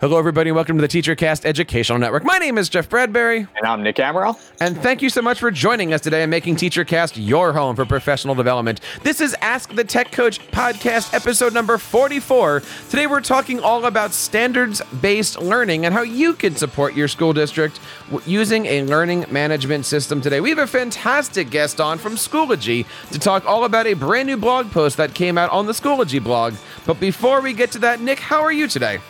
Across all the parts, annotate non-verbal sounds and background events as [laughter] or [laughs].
Hello, everybody. And welcome to the TeacherCast Educational Network. My name is Jeff Bradbury. And I'm Nick Amaral. And thank you so much for joining us today and making TeacherCast your home for professional development. This is Ask the Tech Coach podcast, episode number 44. Today, we're talking all about standards based learning and how you can support your school district using a learning management system today. We have a fantastic guest on from Schoology to talk all about a brand new blog post that came out on the Schoology blog. But before we get to that, Nick, how are you today?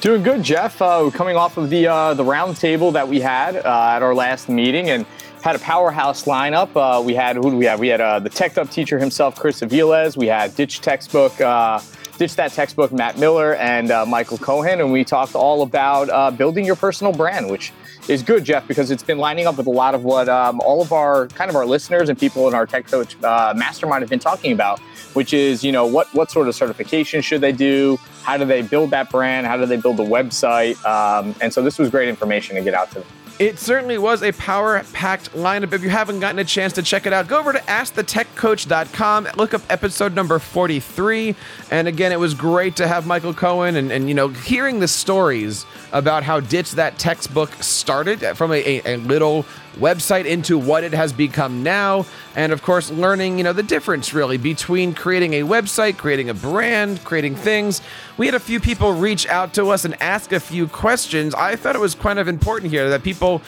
Doing good, Jeff. Uh, coming off of the uh, the roundtable that we had uh, at our last meeting, and had a powerhouse lineup. Uh, we had who do we have? We had uh, the Tech Up teacher himself, Chris Aviles. We had Ditch Textbook, uh, Ditch That Textbook, Matt Miller, and Michael Cohen, and we talked all about building your personal brand, which is good, Jeff, because it's been lining up with a lot of what um, all of our kind of our listeners and people in our Tech Coach Mastermind have been talking about which is you know what what sort of certification should they do? How do they build that brand? How do they build a website? Um, and so this was great information to get out to them it certainly was a power packed lineup. If you haven't gotten a chance to check it out, go over to askthetechcoach.com, look up episode number 43. And again, it was great to have Michael Cohen and, and you know, hearing the stories about how Ditch That Textbook started from a, a, a little website into what it has become now. And of course learning you know the difference really between creating a website creating a brand creating things. We had a few people reach out to us and ask a few questions. I thought it was kind of important here that people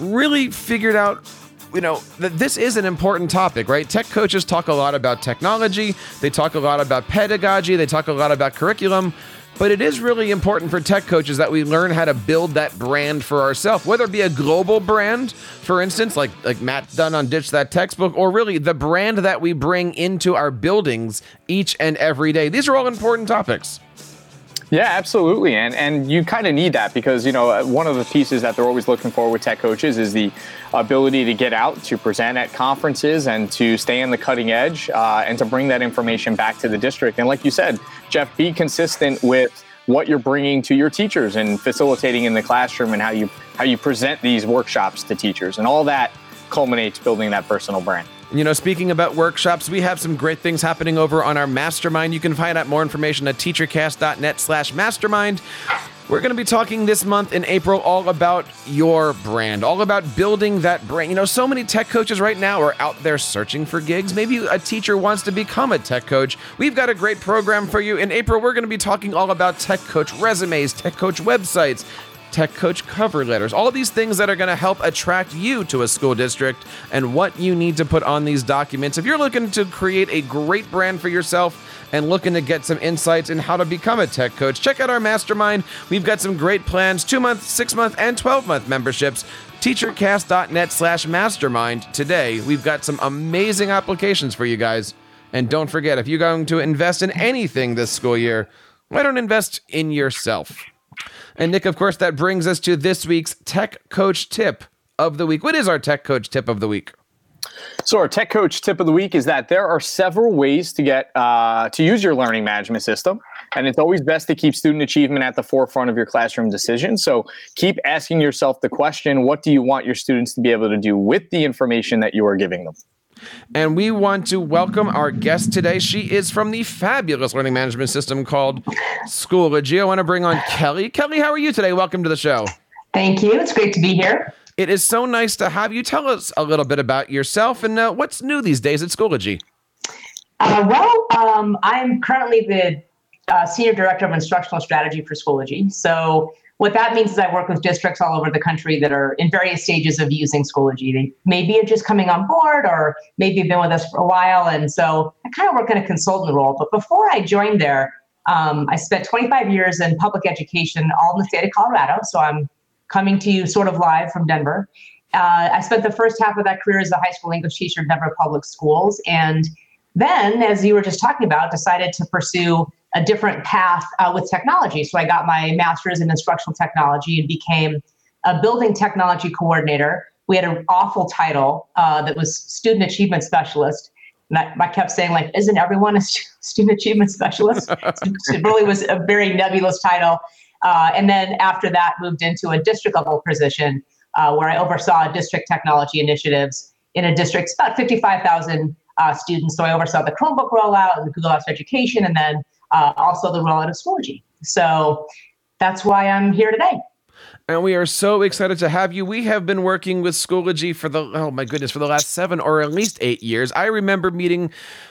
really figured out you know that this is an important topic right? Tech coaches talk a lot about technology. They talk a lot about pedagogy. They talk a lot about curriculum but it is really important for tech coaches that we learn how to build that brand for ourselves, whether it be a global brand, for instance, like like Matt done on Ditch That Textbook, or really the brand that we bring into our buildings each and every day. These are all important topics. Yeah, absolutely, and and you kind of need that because you know one of the pieces that they're always looking for with tech coaches is the ability to get out to present at conferences and to stay on the cutting edge uh, and to bring that information back to the district. And like you said, Jeff, be consistent with what you're bringing to your teachers and facilitating in the classroom and how you how you present these workshops to teachers and all that culminates building that personal brand. You know, speaking about workshops, we have some great things happening over on our mastermind. You can find out more information at teachercast.net slash mastermind. We're going to be talking this month in April all about your brand, all about building that brand. You know, so many tech coaches right now are out there searching for gigs. Maybe a teacher wants to become a tech coach. We've got a great program for you. In April, we're going to be talking all about tech coach resumes, tech coach websites, Tech Coach cover letters, all these things that are going to help attract you to a school district and what you need to put on these documents. If you're looking to create a great brand for yourself, and looking to get some insights in how to become a tech coach, check out our mastermind. We've got some great plans two month, six month, and 12 month memberships. Teachercast.net slash mastermind. Today, we've got some amazing applications for you guys. And don't forget, if you're going to invest in anything this school year, why don't invest in yourself? And Nick, of course, that brings us to this week's Tech Coach Tip of the Week. What is our Tech Coach Tip of the Week? So, our Tech Coach Tip of the Week is that there are several ways to get uh, to use your learning management system, and it's always best to keep student achievement at the forefront of your classroom decisions. So, keep asking yourself the question: What do you want your students to be able to do with the information that you are giving them? And we want to welcome our guest today. She is from the fabulous learning management system called Schoology. I want to bring on Kelly. Kelly, how are you today? Welcome to the show. Thank you. It's great to be here. It is so nice to have you. Tell us a little bit about yourself and uh, what's new these days at Schoology. Uh, well, um, I'm currently the uh, Senior Director of Instructional Strategy for Schoology. So what that means is I work with districts all over the country that are in various stages of using Schoology. They maybe are just coming on board or maybe have been with us for a while. And so I kind of work in a consultant role. But before I joined there, um, I spent 25 years in public education, all in the state of Colorado. So I'm coming to you sort of live from Denver. Uh, I spent the first half of that career as a high school English teacher in Denver Public Schools. And then, as you were just talking about, decided to pursue a different path uh, with technology. So I got my master's in instructional technology and became a building technology coordinator. We had an awful title uh, that was student achievement specialist. And I, I, kept saying, like, isn't everyone a [laughs] student achievement specialist? [laughs] it really was a very nebulous title. Uh, and then after that, moved into a district level position uh, where I oversaw district technology initiatives in a district about 55,000 uh, students. So I oversaw the Chromebook rollout and the Google Apps Education, and then uh, also the rollout of Schoology. So that's why I'm here today and we are so excited to have you. We have been working with Schoology for the oh my goodness for the last seven or at least eight years. I remember meeting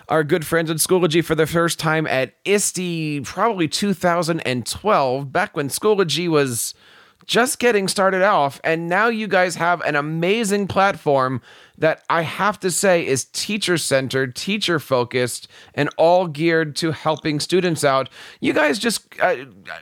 our good friends at Schoology for the first time at ISTE probably 2012, back when Schoology was just getting started off, and now you guys have an amazing platform that I have to say is teacher centered, teacher focused, and all geared to helping students out. You guys just, uh,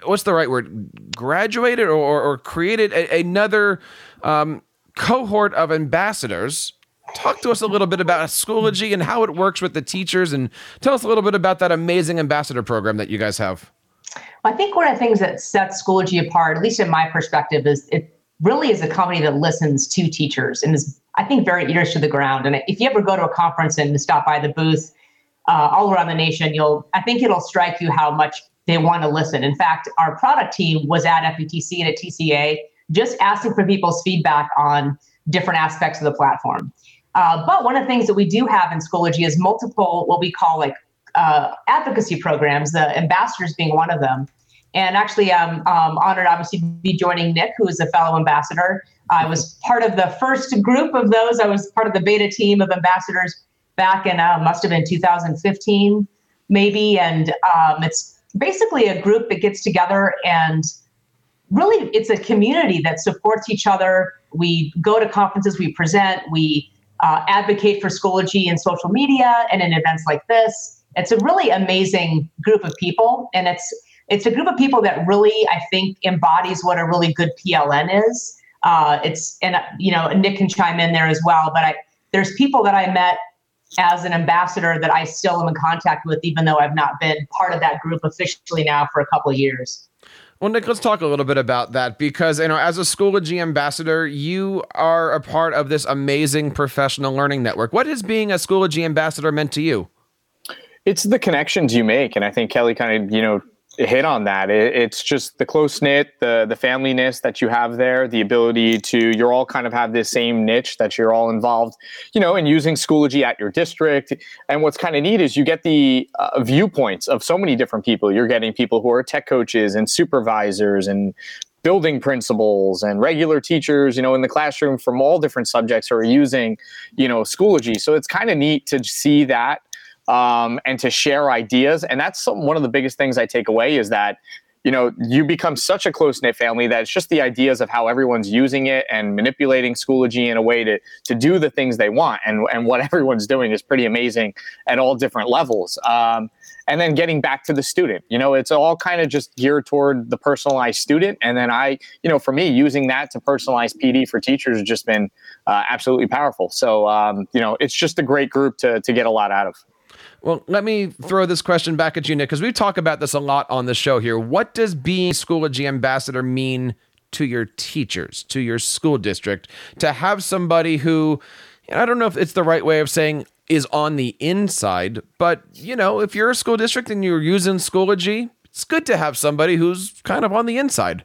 what's the right word? Graduated or, or, created a, another um, cohort of ambassadors. Talk to us a little bit about Schoology and how it works with the teachers, and tell us a little bit about that amazing ambassador program that you guys have. I think one of the things that sets Schoology apart, at least in my perspective, is it really is a company that listens to teachers and is I think, very ears to the ground. And if you ever go to a conference and stop by the booth uh, all around the nation, you'll I think it'll strike you how much they want to listen. In fact, our product team was at FETC and at TCA just asking for people's feedback on different aspects of the platform. Uh, but one of the things that we do have in Schoology is multiple what we call like uh, advocacy programs, the ambassadors being one of them. And actually, I'm um, honored, obviously, to be joining Nick, who is a fellow ambassador. I was part of the first group of those. I was part of the beta team of ambassadors back in, uh, must have been 2015, maybe. And um, it's basically a group that gets together and really it's a community that supports each other. We go to conferences, we present, we uh, advocate for Schoology in social media and in events like this. It's a really amazing group of people, and it's it's a group of people that really I think embodies what a really good PLN is. Uh, it's and you know Nick can chime in there as well. But I there's people that I met as an ambassador that I still am in contact with, even though I've not been part of that group officially now for a couple of years. Well, Nick, let's talk a little bit about that because you know, as a Schoology ambassador, you are a part of this amazing professional learning network. What has being a Schoology ambassador meant to you? It's the connections you make, and I think Kelly kind of you know hit on that. It, it's just the close knit, the the familyness that you have there, the ability to you're all kind of have this same niche that you're all involved, you know, in using Schoology at your district. And what's kind of neat is you get the uh, viewpoints of so many different people. You're getting people who are tech coaches and supervisors and building principals and regular teachers, you know, in the classroom from all different subjects who are using, you know, Schoology. So it's kind of neat to see that um, and to share ideas. And that's some, one of the biggest things I take away is that you know you become such a close knit family that it's just the ideas of how everyone's using it and manipulating Schoology in a way to to do the things they want. And and what [laughs] everyone's doing is pretty amazing at all different levels. Um, and then getting back to the student you know it's all kind of just geared toward the personalized student and then i you know for me using that to personalize pd for teachers has just been uh, absolutely powerful so um, you know it's just a great group to, to get a lot out of well, let me throw this question back at you, Nick, because we talk about this a lot on the show here. What does being Schoology ambassador mean to your teachers, to your school district, to have somebody who, I don't know if it's the right way of saying is on the inside, but you know, if you're a school district and you're using Schoology, it's good to have somebody who's kind of on the inside.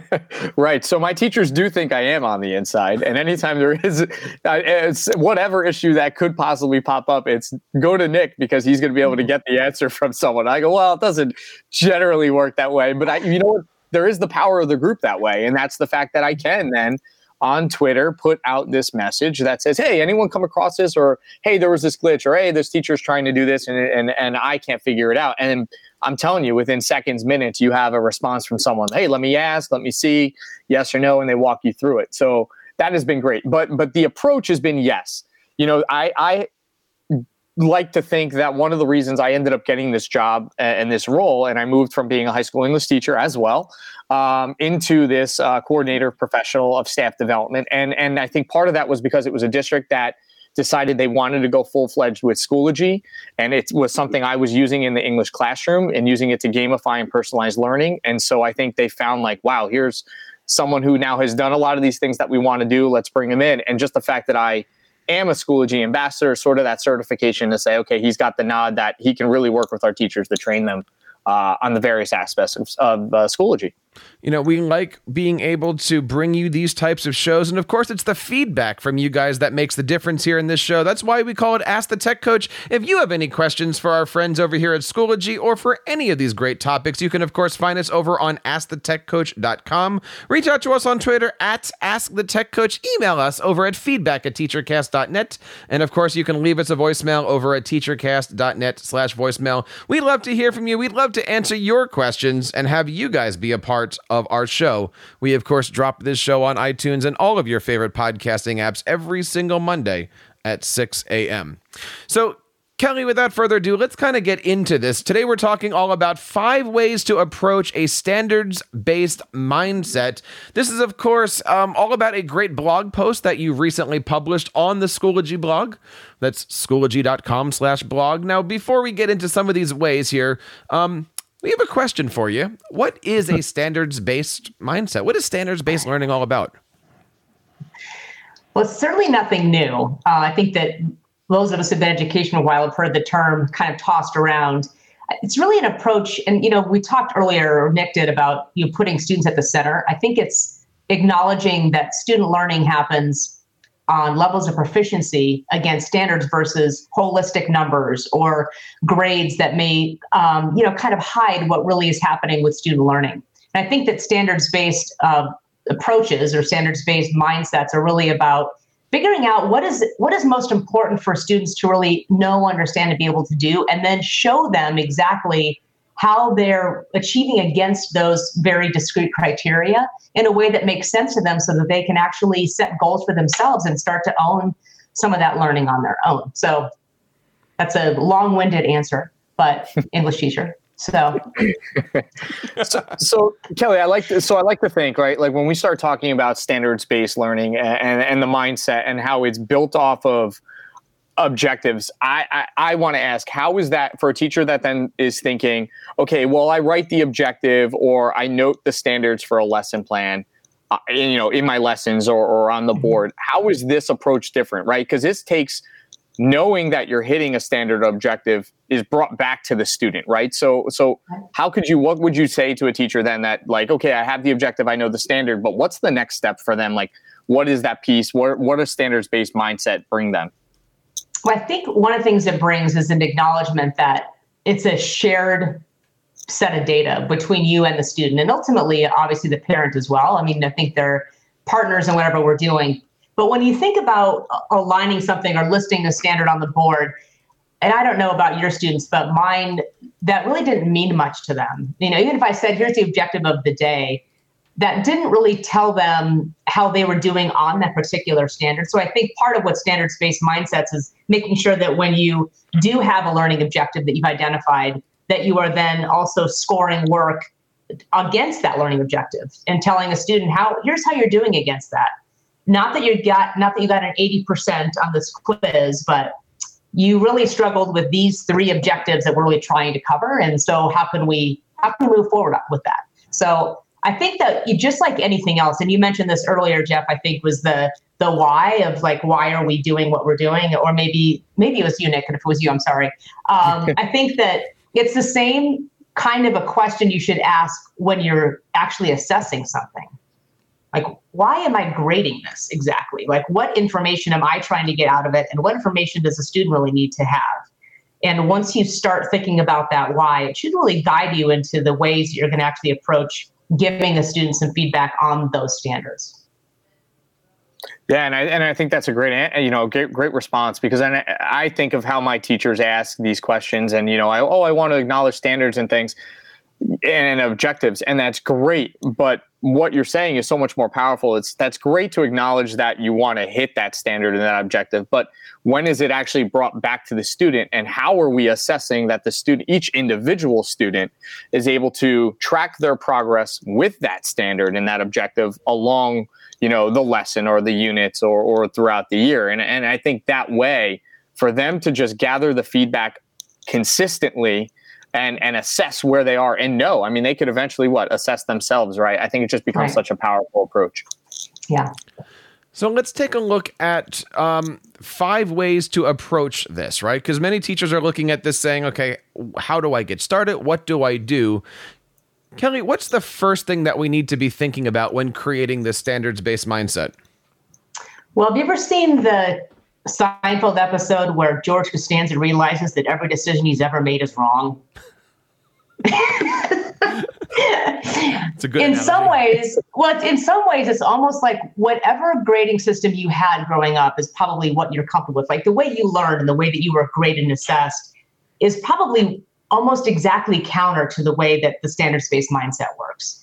[laughs] right. So my teachers do think I am on the inside, and anytime there is uh, whatever issue that could possibly pop up, it's go to Nick because he's going to be able to get the answer from someone. I go, well, it doesn't generally work that way, but I, you know what? There is the power of the group that way, and that's the fact that I can then on Twitter put out this message that says, "Hey, anyone come across this?" or "Hey, there was this glitch," or "Hey, this teacher's trying to do this and and and I can't figure it out." And I'm telling you, within seconds, minutes, you have a response from someone. Hey, let me ask, let me see, yes or no, and they walk you through it. So that has been great. But but the approach has been yes. You know, I I like to think that one of the reasons I ended up getting this job and this role, and I moved from being a high school English teacher as well um, into this uh, coordinator professional of staff development, and and I think part of that was because it was a district that decided they wanted to go full fledged with Schoology. And it was something I was using in the English classroom and using it to gamify and personalize learning. And so I think they found like, wow, here's someone who now has done a lot of these things that we want to do. Let's bring him in. And just the fact that I am a Schoology ambassador, sort of that certification to say, okay, he's got the nod that he can really work with our teachers to train them uh, on the various aspects of, of uh, Schoology. You know, we like being able to bring you these types of shows. And of course, it's the feedback from you guys that makes the difference here in this show. That's why we call it Ask the Tech Coach. If you have any questions for our friends over here at Schoology or for any of these great topics, you can, of course, find us over on AskTheTechCoach.com. Reach out to us on Twitter at AskTheTechCoach. Email us over at feedback at teachercast.net. And of course, you can leave us a voicemail over at teachercast.net slash voicemail. We'd love to hear from you. We'd love to answer your questions and have you guys be a part of our show. We, of course, drop this show on iTunes and all of your favorite podcasting apps every single Monday at 6 a.m. So, Kelly, without further ado, let's kind of get into this. Today, we're talking all about five ways to approach a standards based mindset. This is, of course, um, all about a great blog post that you recently published on the Schoology blog. That's schoology.com slash blog. Now, before we get into some of these ways here, um, we have a question for you. What is a standards based mindset? What is standards based learning all about? Well, it's certainly nothing new. Uh, I think that those of us who've been in education a while have heard the term kind of tossed around. It's really an approach, and you know, we talked earlier, or Nick did, about you know, putting students at the center. I think it's acknowledging that student learning happens on levels of proficiency against standards versus holistic numbers or grades that may, um, you know, kind of hide what really is happening with student learning. And I think that standards-based uh, approaches or standards-based mindsets are really about figuring out what is what is most important for students to really know, understand, and be able to do, and then show them exactly how they're achieving against those very discrete criteria in a way that makes sense to them so that they can actually set goals for themselves and start to own some of that learning on their own. So that's a long winded answer, but [laughs] English teacher. So. [laughs] so, so Kelly, I like to, so I like to think right, like when we start talking about standards based learning and, and, and the mindset and how it's built off of objectives. I i, I want to ask how is that for a teacher that then is thinking okay well i write the objective or i note the standards for a lesson plan uh, you know in my lessons or, or on the mm-hmm. board? How is this approach different right? Because this takes knowing that you're hitting a standard objective is brought back to the student right? So so how could you what would you say to a teacher then that like okay i have the objective i know the standard but what's the next step for them? Like what is that piece? What what a standards based mindset bring them well, I think one of the things it brings is an acknowledgement that it's a shared set of data between you and the student, and ultimately, obviously, the parent as well. I mean, I think they're partners in whatever we're doing. But when you think about aligning something or listing a standard on the board, and I don't know about your students, but mine, that really didn't mean much to them. You know, even if I said, here's the objective of the day, that didn't really tell them how they were doing on that particular standard. So I think part of what standards based mindsets is making sure that when you do have a learning objective that you've identified, that you are then also scoring work against that learning objective and telling a student how here's how you're doing against that. Not that you got not that you got an 80% on this quiz, but you really struggled with these three objectives that we're really trying to cover. And so how can we how can we move forward with that? So I think that you, just like anything else, and you mentioned this earlier, Jeff. I think was the the why of like why are we doing what we're doing, or maybe maybe it was you, Nick, and if it was you, I'm sorry. Um, [laughs] I think that it's the same kind of a question you should ask when you're actually assessing something. Like, why am I grading this exactly? Like, what information am I trying to get out of it, and what information does the student really need to have? And once you start thinking about that why, it should really guide you into the ways you're going to actually approach giving the students some feedback on those standards. Yeah, and I and I think that's a great you know great, great response because I I think of how my teachers ask these questions and you know I oh I want to acknowledge standards and things and objectives and that's great but what you're saying is so much more powerful. It's that's great to acknowledge that you want to hit that standard and that objective but when is it actually brought back to the student and how are we assessing that the student each individual student is able to track their progress with that standard and that objective along you know the lesson or the units or, or throughout the year? And, and i think that way for them to just gather the feedback consistently and and assess where they are and know. I mean, they could eventually what assess themselves, right? I think it just becomes right. such a powerful approach. Yeah. So let's take a look at um, five ways to approach this, right? Because many teachers are looking at this saying, okay, how do I get started? What do I do? Kelly, what's the first thing that we need to be thinking about when creating this standards based mindset? Well, have you ever seen the Seinfeld episode where George Costanza realizes that every decision he's ever made is wrong? it's a good in analogy. some ways well in some ways it's almost like whatever grading system you had growing up is probably what you're comfortable with like the way you learned and the way that you were graded and assessed is probably almost exactly counter to the way that the standards based mindset works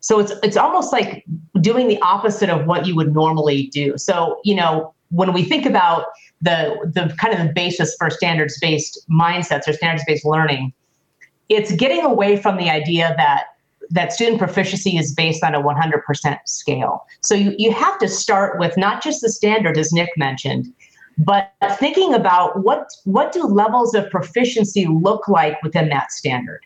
so it's it's almost like doing the opposite of what you would normally do so you know when we think about the the kind of the basis for standards based mindsets or standards based learning it's getting away from the idea that that student proficiency is based on a 100% scale. So you, you have to start with not just the standard, as Nick mentioned, but thinking about what what do levels of proficiency look like within that standard.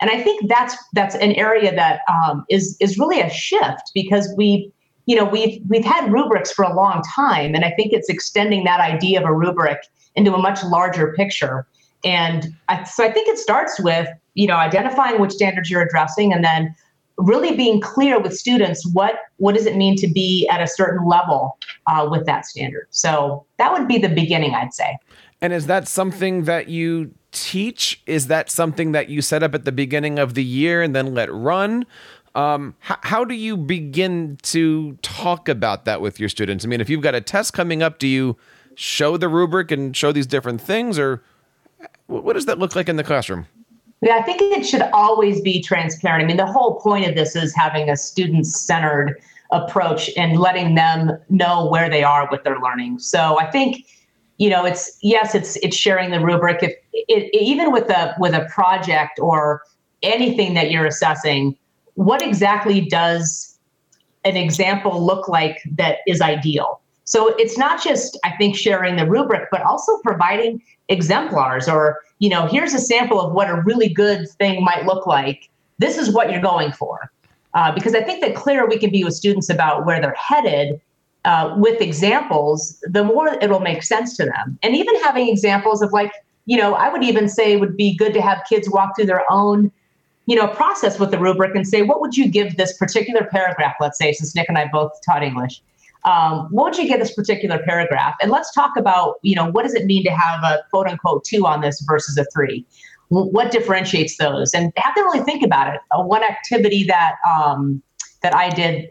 And I think that's that's an area that um, is is really a shift because we you know we've we've had rubrics for a long time, and I think it's extending that idea of a rubric into a much larger picture. And I, so I think it starts with you know identifying which standards you're addressing and then really being clear with students what what does it mean to be at a certain level uh, with that standard. So that would be the beginning i'd say. And is that something that you teach? Is that something that you set up at the beginning of the year and then let run um, h- how do you begin to talk about that with your students i mean if you've got a test coming up do you show the rubric and show these different things or what does that look like in the classroom yeah, I think it should always be transparent. I mean, the whole point of this is having a student centered approach and letting them know where they are with their learning. So I think, you know, it's yes, it's it's sharing the rubric. If it, even with a with a project or anything that you're assessing, what exactly does an example look like that is ideal? So it's not just I think sharing the rubric, but also providing exemplars or you know, here's a sample of what a really good thing might look like. This is what you're going for. Uh, because I think the clearer we can be with students about where they're headed uh, with examples, the more it'll make sense to them. And even having examples of like, you know, I would even say would be good to have kids walk through their own, you know, process with the rubric and say, what would you give this particular paragraph, let's say, since Nick and I both taught English um, what would you give this particular paragraph? And let's talk about, you know, what does it mean to have a quote unquote two on this versus a three? What differentiates those? And have them really think about it. Uh, one activity that um, that I did,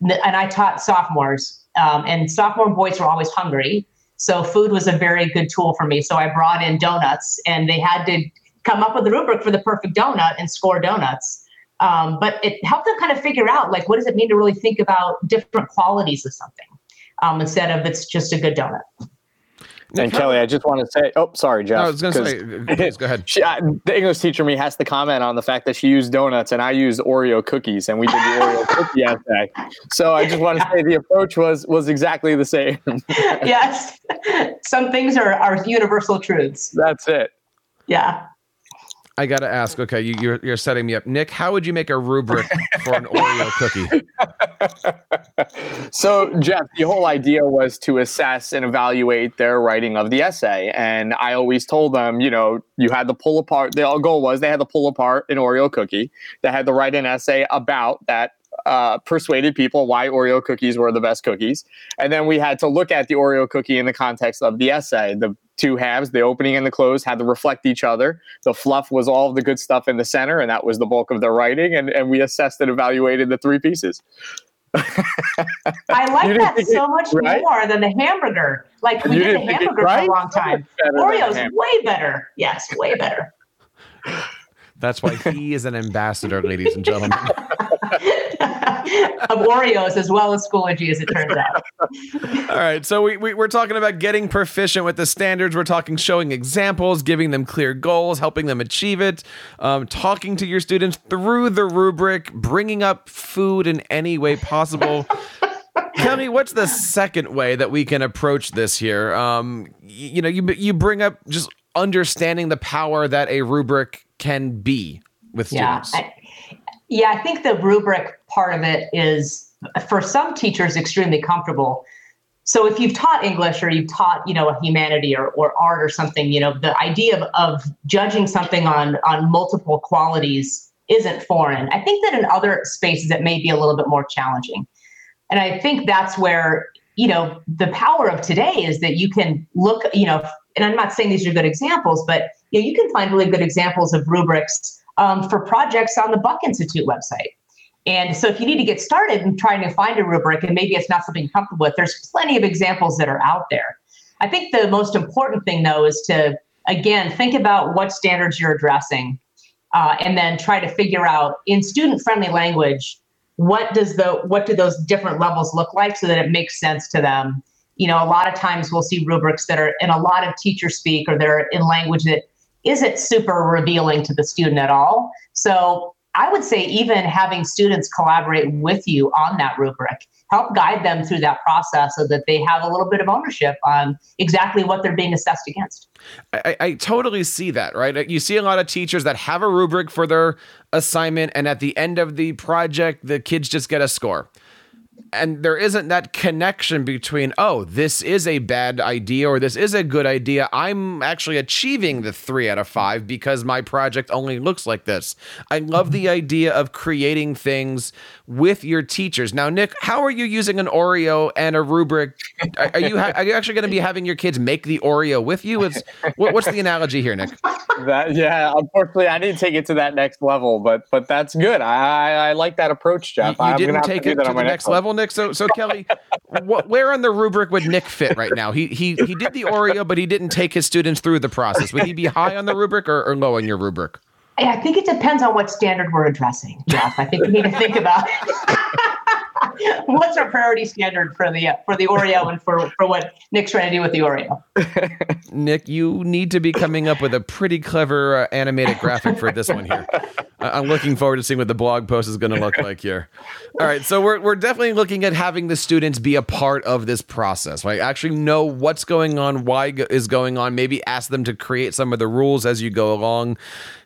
and I taught sophomores, um, and sophomore boys were always hungry. So food was a very good tool for me. So I brought in donuts, and they had to come up with a rubric for the perfect donut and score donuts. Um, but it helped them kind of figure out like what does it mean to really think about different qualities of something um, instead of it's just a good donut. And Kelly, I just want to say, oh, sorry, Jeff. No, I was going to say, please go ahead. [laughs] She, uh, the English teacher me has to comment on the fact that she used donuts and I used Oreo cookies, and we did the [laughs] Oreo cookie essay. So I just want to say the approach was was exactly the same. [laughs] yes, some things are are universal truths. That's it. Yeah. I got to ask. Okay, you, you're you're setting me up, Nick. How would you make a rubric for an Oreo cookie? [laughs] so, Jeff, the whole idea was to assess and evaluate their writing of the essay, and I always told them, you know, you had to pull apart. The goal was they had to pull apart an Oreo cookie. They had to write an essay about that uh, persuaded people why Oreo cookies were the best cookies. And then we had to look at the Oreo cookie in the context of the essay. The two halves, the opening and the close, had to reflect each other. The fluff was all of the good stuff in the center, and that was the bulk of their writing. And, and we assessed and evaluated the three pieces. I [laughs] like that so much right? more than the hamburger. Like we you did the hamburger right? for a long time. Oreo's way better. Yes, way better. That's why he is an ambassador, ladies and gentlemen. [laughs] [laughs] of Oreos as well as Schoology, as it turns out. All right. So we, we, are talking about getting proficient with the standards. We're talking showing examples, giving them clear goals, helping them achieve it, um, talking to your students through the rubric, bringing up food in any way possible. [laughs] Tell me, what's the second way that we can approach this here? Um, you, you know, you you bring up just understanding the power that a rubric can be with students. Yeah, I, yeah, I think the rubric part of it is for some teachers extremely comfortable. So if you've taught English or you've taught, you know, a humanity or, or art or something, you know, the idea of, of judging something on on multiple qualities isn't foreign. I think that in other spaces it may be a little bit more challenging. And I think that's where, you know, the power of today is that you can look, you know, and I'm not saying these are good examples, but you know, you can find really good examples of rubrics um, for projects on the Buck Institute website. And so if you need to get started in trying to find a rubric and maybe it's not something you're comfortable with, there's plenty of examples that are out there. I think the most important thing though is to again think about what standards you're addressing uh, and then try to figure out in student friendly language what does the what do those different levels look like so that it makes sense to them you know a lot of times we'll see rubrics that are in a lot of teacher speak or they're in language that isn't super revealing to the student at all so i would say even having students collaborate with you on that rubric help guide them through that process so that they have a little bit of ownership on exactly what they're being assessed against. I, I, totally see that, right? You see a lot of teachers that have a rubric for their assignment, and at the end of the project, the kids just get a score and there isn't that connection between oh this is a bad idea or this is a good idea. I'm actually achieving the three out of five because my project only looks like this. I love the idea of creating things with your teachers. Now nick how are you using an oreo and a rubric? Are you ha- are you actually going to be having your kids make the oreo with you? It's, what's the analogy here nick? That yeah unfortunately i didn't take it to that next level but but that's good. I i like that approach jeff. You, you didn't take it to, to the next level nick so so kelly wh- where on the rubric would nick fit right now he he he did the oreo but he didn't take his students through the process would he be high on the rubric or, or low on your rubric I think it depends on what standard we're addressing, Jeff. I think we need to think about [laughs] what's our priority standard for the for the Oreo and for for what Nick's trying to do with the Oreo. [laughs] Nick, you need to be coming up with a pretty clever uh, animated graphic for this one here. I'm looking forward to seeing what the blog post is going to look like here. All right, so we're we're definitely looking at having the students be a part of this process, right? Actually know what's going on, why is going on. Maybe ask them to create some of the rules as you go along.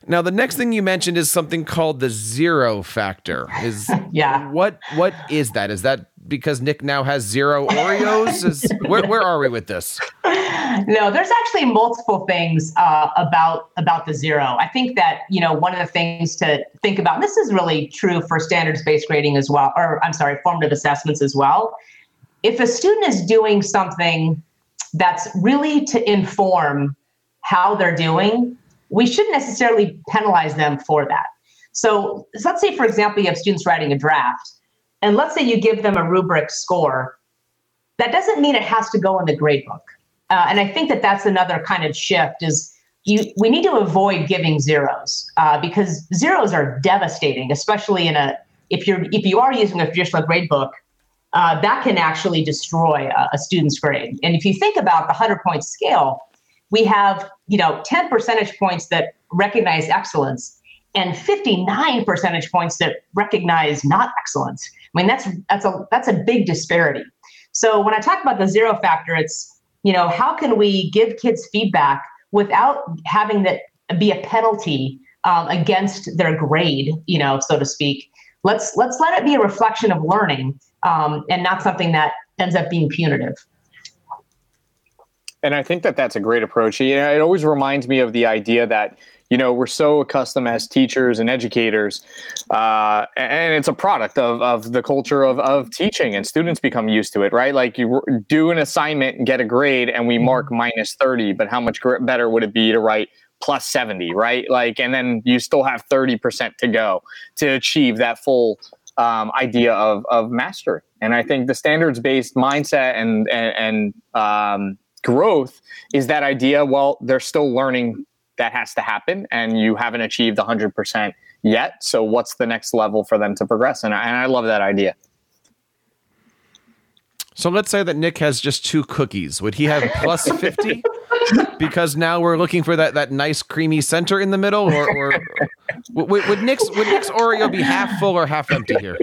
Now, the next thing you mentioned is something called the zero factor. Is [laughs] yeah. What what is that? Is that because Nick now has zero Oreos? [laughs] Is where where are we with this? No, there's actually multiple things uh, about about the zero. I think that you know one of the things to think about. this is really true for standards based grading as well, or I'm sorry, formative assessments as well. If a student is doing something that's really to inform how they're doing, we shouldn't necessarily penalize them for that. So, so let's say, for example, you have students writing a draft, and let's say you give them a rubric score. That doesn't mean it has to go in the gradebook. Uh, and I think that that's another kind of shift is you, we need to avoid giving zeros uh, because zeros are devastating, especially in a if you're if you are using a traditional gradebook, uh, that can actually destroy a, a student's grade. And if you think about the hundred point scale, we have you know 10 percentage points that recognize excellence and 59 percentage points that recognize not excellence i mean that's that's a that's a big disparity. So when i talk about the zero factor it's you know how can we give kids feedback without having that be a penalty um, against their grade you know so to speak? Let's let's let it be a reflection of learning um, and not something that ends up being punitive. And I think that that's a great approach. You know, it always reminds me of the idea that you know we're so accustomed as teachers and educators, uh, and it's a product of, of the culture of, of teaching, and students become used to it, right? Like you do an assignment and get a grade, and we mm-hmm. mark minus thirty, but how much better would it be to write plus 70 right like and then you still have 30% to go to achieve that full um, idea of, of mastery and i think the standards based mindset and and, and um, growth is that idea well they're still learning that has to happen and you haven't achieved 100% yet so what's the next level for them to progress and I, and I love that idea so let's say that Nick has just two cookies. Would he have plus [laughs] 50? because now we're looking for that, that nice creamy center in the middle? Or, or would, would, Nick's, would Nick's Oreo be half full or half empty here?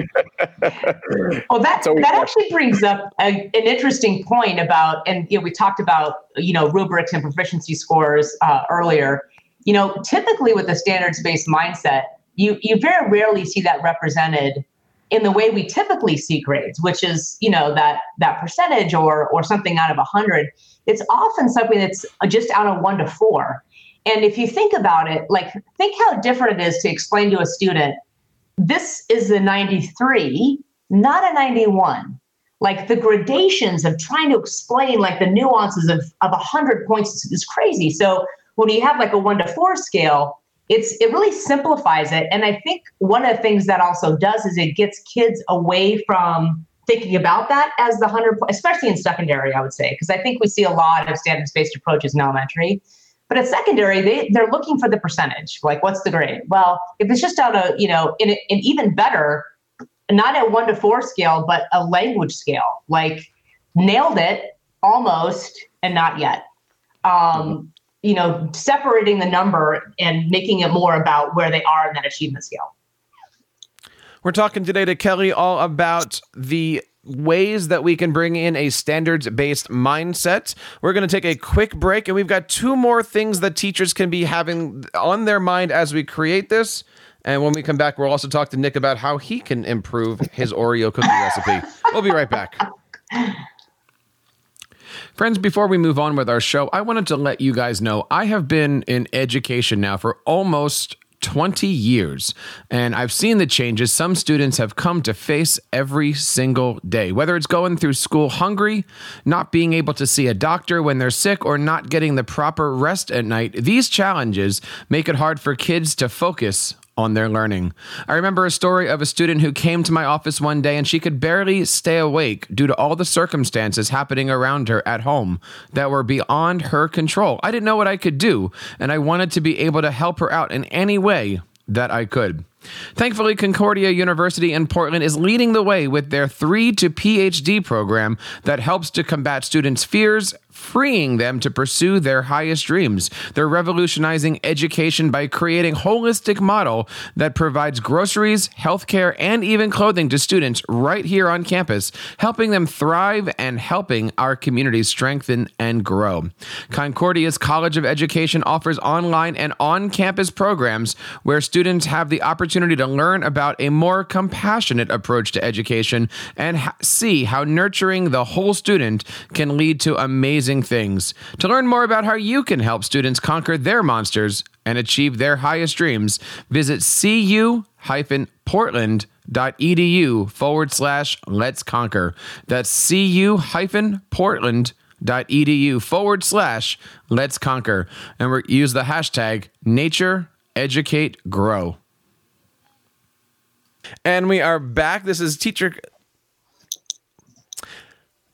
Well, that, that actually brings up a, an interesting point about, and you know, we talked about, you know, rubrics and proficiency scores uh, earlier. You know, typically with a standards-based mindset, you, you very rarely see that represented in the way we typically see grades, which is you know that that percentage or or something out of a hundred. It's often something that's just out of one to four. And if you think about it, like think how different it is to explain to a student, this is a 93, not a 91. Like the gradations of trying to explain like the nuances of of 100 points is crazy. So when you have like a 1 to 4 scale, it's it really simplifies it and i think one of the things that also does is it gets kids away from thinking about that as the 100 especially in secondary i would say because i think we see a lot of standards based approaches in elementary but at secondary they, they're looking for the percentage like what's the grade well if it's just on a you know in, in even better not a one to four scale but a language scale like nailed it almost and not yet um, you know, separating the number and making it more about where they are in that achievement scale. We're talking today to Kelly all about the ways that we can bring in a standards based mindset. We're going to take a quick break, and we've got two more things that teachers can be having on their mind as we create this. And when we come back, we'll also talk to Nick about how he can improve his Oreo cookie recipe. We'll be right back. Friends, before we move on with our show, I wanted to let you guys know I have been in education now for almost 20 years. And I've seen the changes some students have come to face every single day, whether it's going through school hungry, not being able to see a doctor when they're sick, or not getting the proper rest at night. These challenges make it hard for kids to focus on their learning. I remember a story of a student who came to my office one day and she could barely stay awake due to all the circumstances happening around her at home that were beyond her control. I didn't know what I could do, and I wanted to be able to help her out in any way that I could. Thankfully, Concordia University in Portland is leading the way with their 3 to PhD program that helps to combat students' fears, freeing them to pursue their highest dreams. They're revolutionizing education by creating holistic model that provides groceries, healthcare, and even clothing to students right here on campus, helping them thrive and helping our communities strengthen and grow. Concordia's College of Education offers online and on-campus programs where students have the opportunity to learn about a more compassionate approach to education and ha- see how nurturing the whole student can lead to amazing amazing things. To learn more about how you can help students conquer their monsters and achieve their highest dreams, visit cu-portland.edu forward slash let's conquer. That's cu-portland.edu forward slash let's conquer. And we use the hashtag nature educate grow. And we are back. This is teacher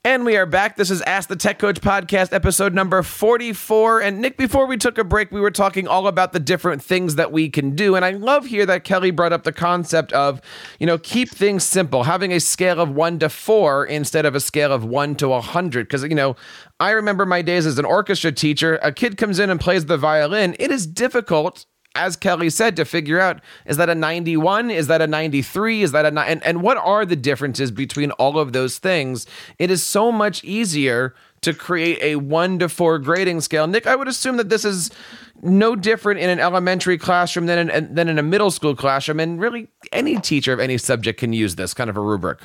and we are back. This is Ask the Tech Coach podcast, episode number 44. And Nick, before we took a break, we were talking all about the different things that we can do. And I love here that Kelly brought up the concept of, you know, keep things simple, having a scale of one to four instead of a scale of one to a 100. Because, you know, I remember my days as an orchestra teacher. A kid comes in and plays the violin. It is difficult as Kelly said, to figure out is that a 91? Is that a 93? Is that a and, and what are the differences between all of those things? It is so much easier to create a one to four grading scale. Nick, I would assume that this is no different in an elementary classroom than in, than in a middle school classroom, and really any teacher of any subject can use this kind of a rubric.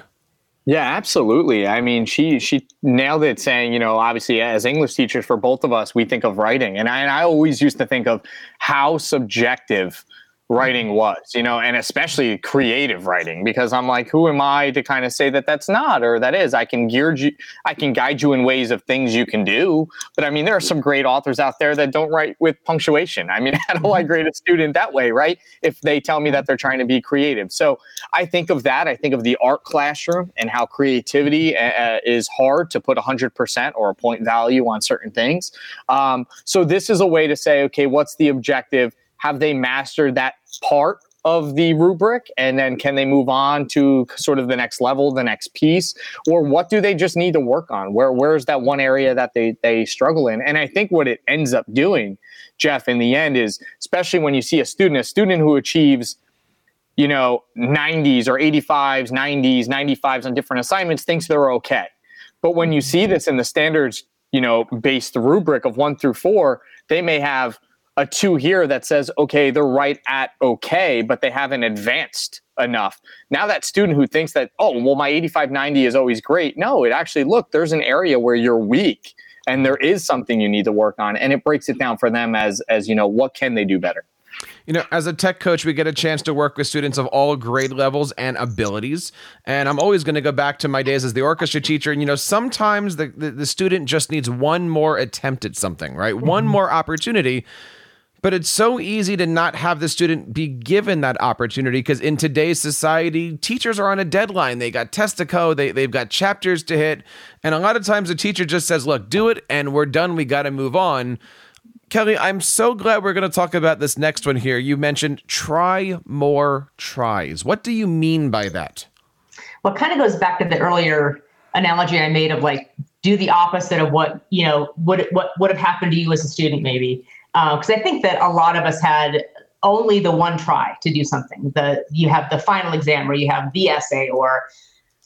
Yeah, absolutely. I mean, she she nailed it saying, you know, obviously as English teachers for both of us, we think of writing. And I, and I always used to think of how subjective writing was, you know, and especially creative writing, because I'm like, who am I to kind of say that that's not or that is? I can gear you, I can guide you in ways of things you can do. But I mean, there are some great authors out there that don't write with punctuation. I mean, [laughs] how do I mm-hmm. grade a student that way, right? If they tell me that they're trying to be creative. So I think of that. I think of the art classroom and how creativity uh, uh is hard to put 100% or a point value on certain things. Um, so this is a way to say, okay, what's the objective? Have they mastered that part of the rubric? And then can they move on to sort of the next level the next piece? Or what do they just need to work on? Where where's that one area that they they struggle in? And i think what it ends up doing jeff in the end is especially when you see a student a student who achieves you know 90s or 85s 90s 95s on different assignments thinks they're okay. But when you see this in the standards you know based rubric of 1 through 4 they may have a two here that says, okay, they're right at okay, but they haven't advanced enough. Now that student who thinks that, oh, well, my 8590 is always great. No, it actually, look, there's an area where you're weak. and there is something you need to work on and it breaks it down for them as as you know what can they do better you know, as a tech coach, we get a chance to work with students of all grade levels and abilities. And I'm always going to go back to my days as the orchestra teacher. And, you know, sometimes the, the, the student just needs one more attempt at something, right? Mm-hmm. One more opportunity. But it's so easy to not have the student be given that opportunity because in today's society, teachers are on a deadline. They got tests to code, they, they've got chapters to hit. And a lot of times the teacher just says, look, do it and we're done. We got to move on. Kelly, I'm so glad we're going to talk about this next one here. You mentioned try more tries. What do you mean by that? Well, it kind of goes back to the earlier analogy I made of like do the opposite of what you know would what would have happened to you as a student, maybe. Because uh, I think that a lot of us had only the one try to do something. The you have the final exam, or you have the essay, or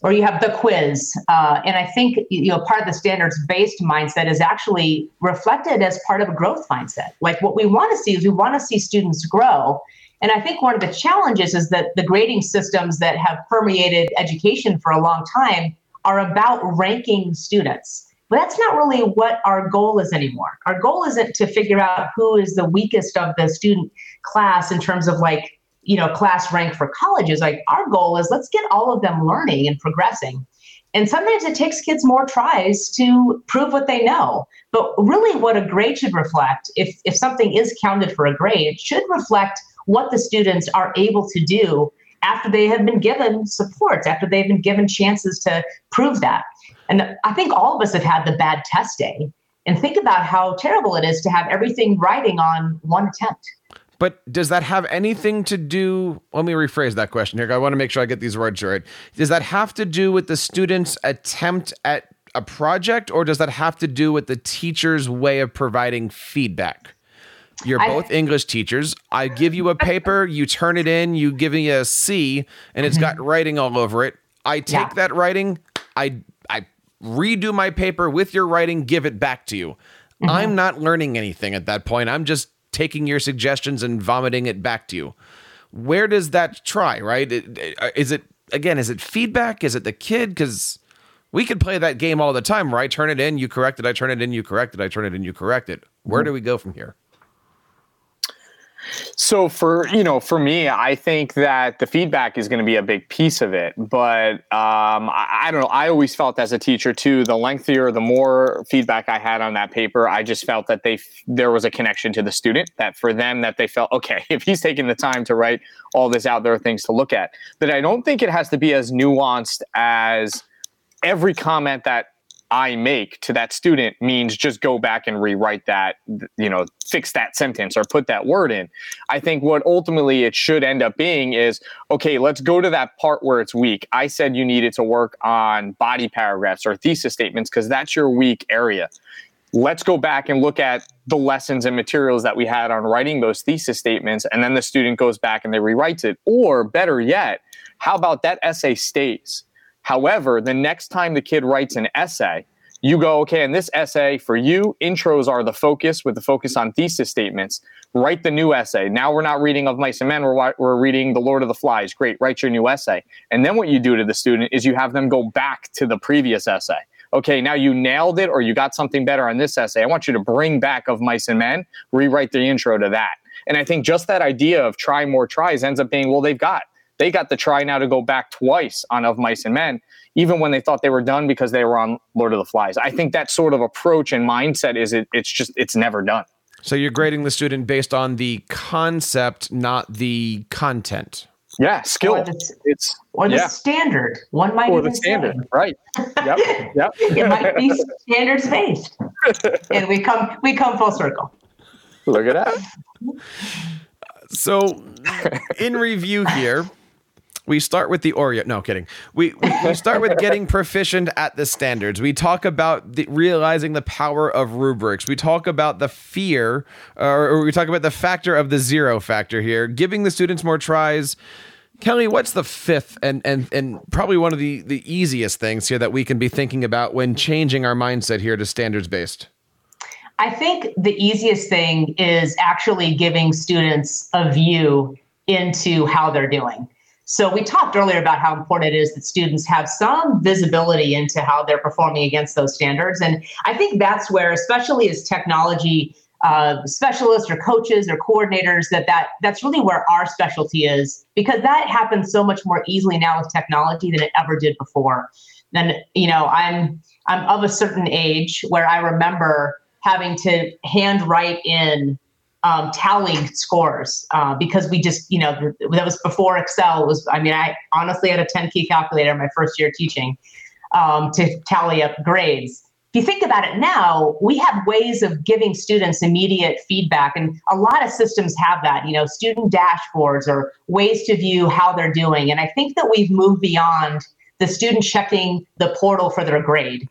or you have the quiz. Uh, and I think you know part of the standards based mindset is actually reflected as part of a growth mindset. Like what we want to see is we want to see students grow. And I think one of the challenges is that the grading systems that have permeated education for a long time are about ranking students. But that's not really what our goal is anymore. Our goal isn't to figure out who is the weakest of the student class in terms of like you know class rank for colleges. Like our goal is let's get all of them learning and progressing. And sometimes it takes kids more tries to prove what they know. But really what a grade should reflect if if something is counted for a grade it should reflect what the students are able to do after they have been given supports after they've been given chances to prove that and i think all of us have had the bad test day and think about how terrible it is to have everything writing on one attempt but does that have anything to do? Let me rephrase that question here. I want to make sure I get these words right. Does that have to do with the student's attempt at a project, or does that have to do with the teacher's way of providing feedback? You're both I, English teachers. I give you a paper, you turn it in, you give me a C, and it's got mm-hmm. writing all over it. I take yeah. that writing, I redo my paper with your writing, give it back to you. Mm-hmm. I'm not learning anything at that point. I'm just taking your suggestions and vomiting it back to you. Where does that try, right? Is it, again, is it feedback? Is it the kid? Because we could play that game all the time, right? Turn it in, you correct it, I turn it in, you correct it, I turn it in, you correct it. Where do we go from here? So for you know, for me, I think that the feedback is going to be a big piece of it. But um, I, I, don't know. I always felt as a teacher too, the lengthier, the more feedback I had on that paper, I just felt that they there was a connection to the student. That for them, that they felt okay [laughs] if he's taking the time to write all this out, there are things to look at. But I don't think it has to be as nuanced as every comment that I make to that student means just go back and rewrite that, you know, fix that sentence or put that word in. I think what ultimately it should end up being is okay, let's go to that part where it's weak. I said you needed to work on body paragraphs or thesis statements because that's your weak area. Let's go back and look at the lessons and materials that we had on writing those thesis statements. And then the student goes back and they rewrites it. Or better yet, how about that essay stays? However, the next time the kid writes an essay, you go, okay, in this essay for you, intros are the focus with the focus on thesis statements. Write the new essay. Now we're not reading Of Mice and Men, we're, we're reading The Lord of the Flies. Great, write your new essay. And then what you do to the student is you have them go back to the previous essay. Okay, now you nailed it or you got something better on this essay. I want you to bring back Of Mice and Men, rewrite the intro to that. And I think just that idea of try more tries ends up being, well, they've got they got the try now to go back twice on Of Mice and Men, even when they thought they were done because they were on Lord of the Flies. I think that sort of approach and mindset is it, it's just it's never done. So you're grading the student based on the concept, not the content. Yeah, skill. Or the, it's or the yeah. standard. One might or the standard, say. right? Yep, [laughs] yep. it might be standards based, [laughs] and we come we come full circle. Look at that. So, in review here, we start with the Oreo. No, kidding. We, we, we [laughs] start with getting proficient at the standards. We talk about the, realizing the power of rubrics. We talk about the fear, or, or we talk about the factor of the zero factor here, giving the students more tries. Kelly, what's the fifth and and and probably one of the the easiest things here that we can be thinking about when changing our mindset here to standards based? I think the easiest thing is actually giving students a view into how they're doing. So we talked earlier about how important it is that students have some visibility into how they're performing against those standards. And I think that's where, especially as technology uh, specialists or coaches or coordinators, that, that that's really where our specialty is because that happens so much more easily now with technology than it ever did before. then you know, I'm I'm of a certain age where I remember having to handwrite in um, tallying scores uh, because we just, you know, that was before Excel. was, I mean, I honestly had a 10 key calculator my first year teaching um, to tally up grades. If you think about it now, we have ways of giving students immediate feedback, and a lot of systems have that, you know, student dashboards or ways to view how they're doing. And I think that we've moved beyond the student checking the portal for their grade.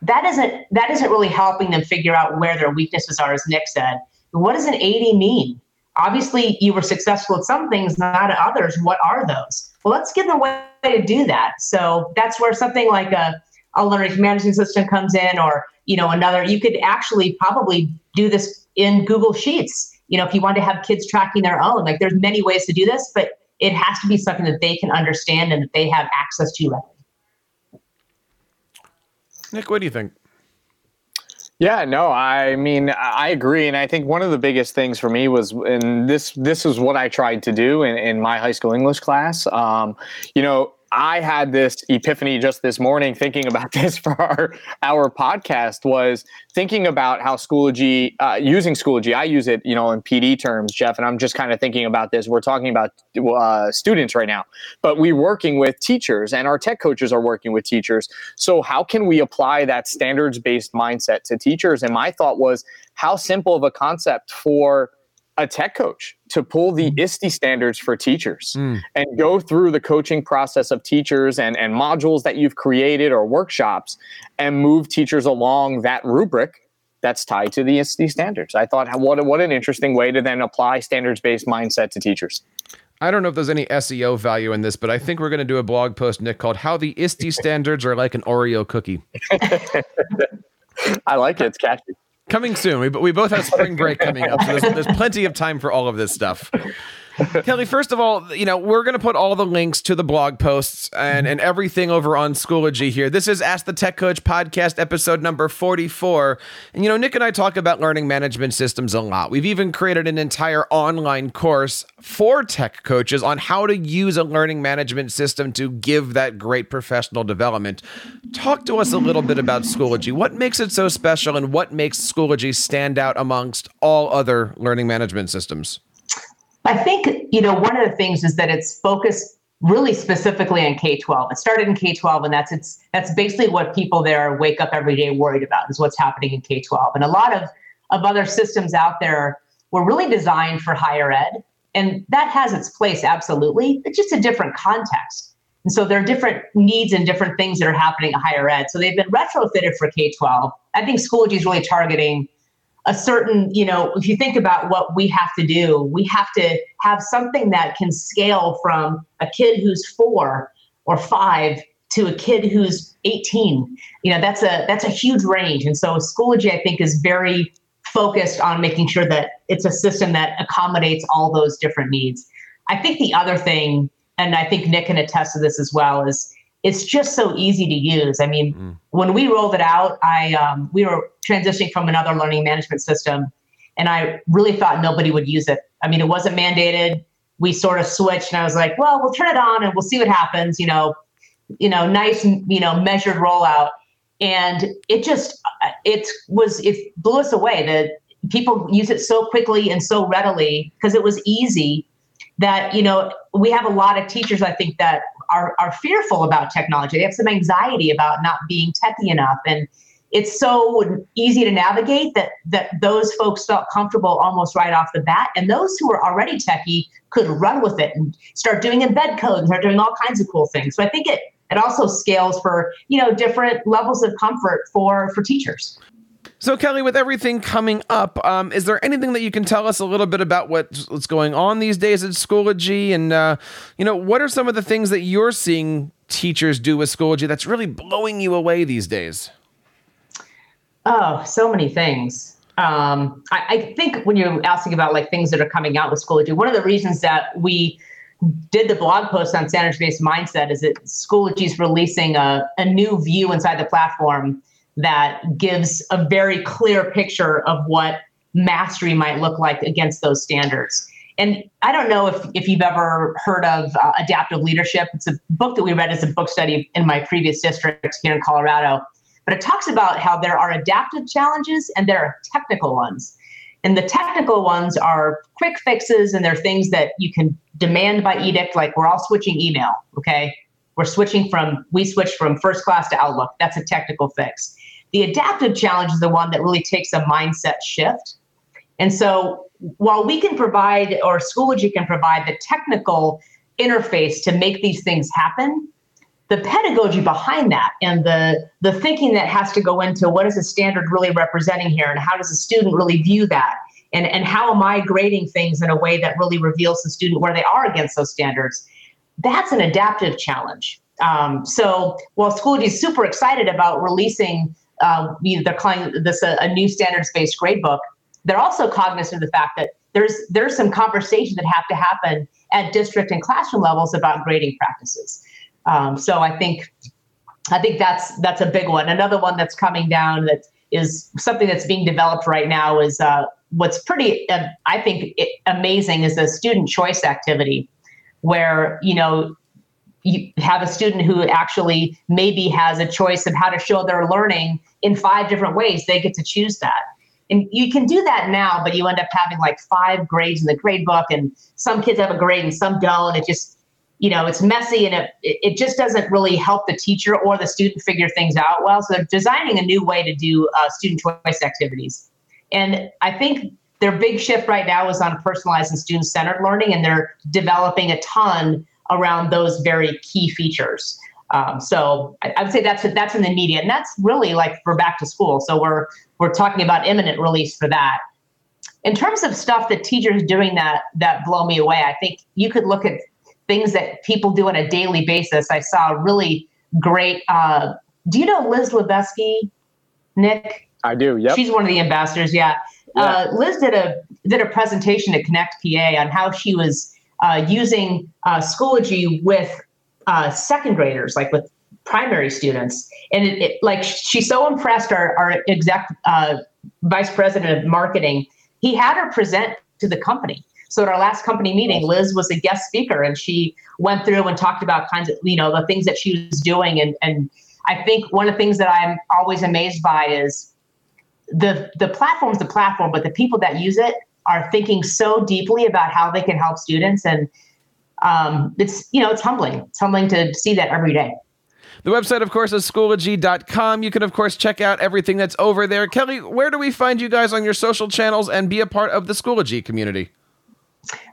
That isn't that isn't really helping them figure out where their weaknesses are, as Nick said what does an 80 mean? Obviously, you were successful at some things, not at others. What are those? Well, let's give them a way to do that. So that's where something like a, a learning management system comes in, or you know, another. You could actually probably do this in Google Sheets. You know, if you want to have kids tracking their own, like there's many ways to do this, but it has to be something that they can understand and that they have access to. Nick, what do you think? Yeah, no, I mean, I agree, and I think one of the biggest things for me was, and this this is what I tried to do in, in my high school English class. Um, you know, I had this epiphany just this morning thinking about [laughs] this for our, our podcast was thinking about how Schoology, uh, using Schoology, I use it, you know, in PD terms, Jeff, and I'm just kind of thinking about this. We're talking about uh, students right now, but we're working with teachers and our tech coaches are working with teachers. So how can we apply that standards-based mindset to teachers? And my thought was how simple of a concept for a tech coach to pull the mm. ISTE standards for teachers mm. and go through the coaching process of teachers and, and modules that you've created or workshops and move teachers along that rubric that's tied to the ISTE standards. I thought, what, what an interesting way to then apply standards based mindset to teachers. I don't know if there's any SEO value in this, but I think we're going to do a blog post, Nick, called How the ISTE [laughs] Standards Are Like an Oreo Cookie. [laughs] I like it. It's catchy. Coming soon. We, we both have spring break coming up, so there's, there's plenty of time for all of this stuff. [laughs] Kelly, first of all, you know, we're going to put all the links to the blog posts and, and everything over on Schoology here. This is Ask the Tech Coach podcast, episode number 44. And, you know, Nick and I talk about learning management systems a lot. We've even created an entire online course for tech coaches on how to use a learning management system to give that great professional development. Talk to us a little bit about Schoology. What makes it so special and what makes Schoology stand out amongst all other learning management systems? I think, you know, one of the things is that it's focused really specifically on K-12. It started in K-12 and that's it's that's basically what people there wake up every day worried about is what's happening in K-12. And a lot of of other systems out there were really designed for higher ed and that has its place absolutely. It's just a different context. And so there are different needs and different things that are happening at higher ed. So they've been retrofitted for K-12. I think Schoology is really targeting a certain, you know, if you think about what we have to do, we have to have something that can scale from a kid who's four or five to a kid who's 18. You know, that's a that's a huge range. And so Schoology, I think, is very focused on making sure that it's a system that accommodates all those different needs. I think the other thing, and I think Nick can attest to this as well, is it's just so easy to use. I mean, mm. when we rolled it out, I um, we were transitioning from another learning management system, and I really thought nobody would use it. I mean, it wasn't mandated. We sort of switched, and I was like, well, we'll turn it on and we'll see what happens. You know, you know, nice, you know, measured rollout, and it just it was it blew us away that people use it so quickly and so readily because it was easy that you know we have a lot of teachers i think that are, are fearful about technology. They have some anxiety about not being techy enough. And it's so easy to navigate that that those folks felt comfortable almost right off the bat. And those who were already techy could run with it and start doing embed code and start doing all kinds of cool things. So I think it it also scales for you know different levels of comfort for for teachers. So, Kelly, with everything coming up, um, is there anything that you can tell us a little bit about what's, going on these days at Schoology? And, uh, you know, what are some of the things that you're seeing teachers do with Schoology that's really blowing you away these days? Oh, so many things. Um, I, I, think when you're asking about like things that are coming out with Schoology, one of the reasons that we did the blog post on standards based mindset is that Schoology is releasing a, a new view inside the platform that gives a very clear picture of what mastery might look like against those standards. And I don't know if, if you've ever heard of uh, adaptive leadership. It's a book that we read as a book study in my previous district here in Colorado. But it talks about how there are adaptive challenges and there are technical ones. And the technical ones are quick fixes and they're things that you can demand by edict, like we're all switching email, okay? We're switching from, we switch from FirstClass to Outlook. That's a technical fix. The adaptive challenge is the one that really takes a mindset shift. And so while we can provide, or Schoology can provide the technical interface to make these things happen, the pedagogy behind that and the the thinking that has to go into what is the standard really representing here and how does the student really view that? And and how am i grading things in a way that really reveals the student where they are against those standards? That's an adaptive challenge. Um, so while schoology is super excited about releasing uh, they're calling this a, a new standards-based gradebook they're also cognizant of the fact that there's there's some conversation that have to happen at district and classroom levels about grading practices um, so I think I think that's that's a big one. Another one that's coming down that is something that's being developed right now is uh, what's pretty uh, I think it, amazing is the student choice activity, where you know you have a student who actually maybe has a choice of how to show their learning in five different ways. They get to choose that. And you can do that now, but you end up having like five grades in the grade book, and some kids have a grade and some don't. It just you know it's messy and it it just doesn't really help the teacher or the student figure things out well so they're designing a new way to do uh, student choice activities and i think their big shift right now is on personalized and student centered learning and they're developing a ton around those very key features um, so I, I, would say that's that's in the media and that's really like for back to school so we're we're talking about imminent release for that in terms of stuff that teachers doing that that blow me away i think you could look at things that people do on a daily basis. I saw a really great. Uh, do you know Liz Lebesky, Nick? I do. Yep. She's one of the ambassadors. Yeah. yeah. Uh, Liz did a did a presentation at Connect PA on how she was uh, using uh, Schoology with uh, second graders, like with primary students, and it, it like she's so impressed our our exec uh, vice president of marketing. He had her present to the company so at our last company meeting, Liz was a guest speaker and she went through and talked about kinds of, you know, the things that she was doing. And, and I think one of the things that I'm always amazed by is the, the platform's the platform, but the people that use it are thinking so deeply about how they can help students. And um, it's, you know, it's humbling. It's humbling to see that every day. The website, of course, is schoology.com. You can, of course, check out everything that's over there. Kelly, where do we find you guys on your social channels and be a part of the Schoology community?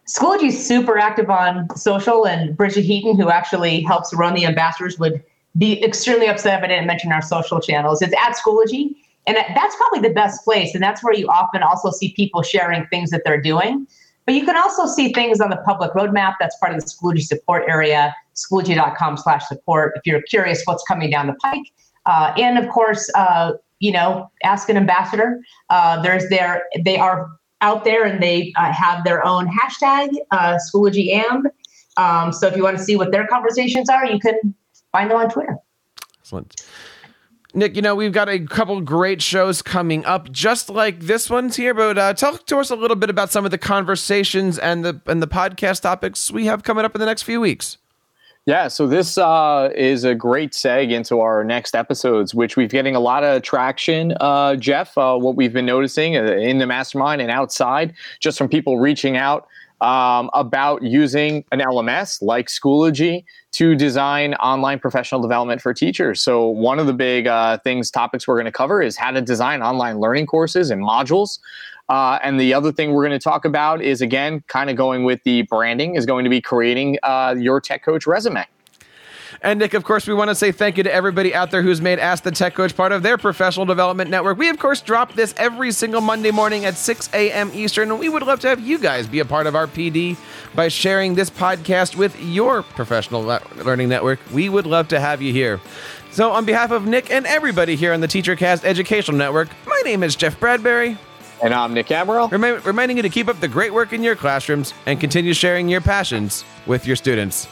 Schoology is super active on social, and Bridget Heaton, who actually helps run the ambassadors, would be extremely upset if I didn't mention our social channels. It's at Schoology, and that's probably the best place. And that's where you often also see people sharing things that they're doing. But you can also see things on the public roadmap. That's part of the Schoology support area, schoology.com slash support, if you're curious what's coming down the pike. Uh, and of course, uh, you know, ask an ambassador. Uh, there's their, they are out there and they uh, have their own hashtag, uh, SchoologyAmb. Um, so if you want to see what their conversations are, you can find them on Twitter. Excellent. Nick, you know, we've got a couple great shows coming up, just like this one's here. But uh, talk to us a little bit about some of the conversations and the and the podcast topics we have coming up in the next few weeks. Yeah, so this uh, is a great seg into our next episodes, which we've getting a lot of traction, uh, Jeff. Uh, what we've been noticing uh, in the mastermind and outside, just from people reaching out um, about using an LMS like Schoology to design online professional development for teachers. So one of the big uh, things, topics we're going to cover is how to design online learning courses and modules. Uh, and the other thing we're going to talk about is again, kind of going with the branding, is going to be creating uh, your tech coach resume. And Nick, of course, we want to say thank you to everybody out there who's made Ask the Tech Coach part of their professional development network. We, of course, drop this every single Monday morning at 6 a.m. Eastern, and we would love to have you guys be a part of our PD by sharing this podcast with your professional learning network. We would love to have you here. So, on behalf of Nick and everybody here on the TeacherCast Educational Network, my name is Jeff Bradbury. And I'm Nick Amaral. Remi- reminding you to keep up the great work in your classrooms and continue sharing your passions with your students.